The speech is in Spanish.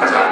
Chao.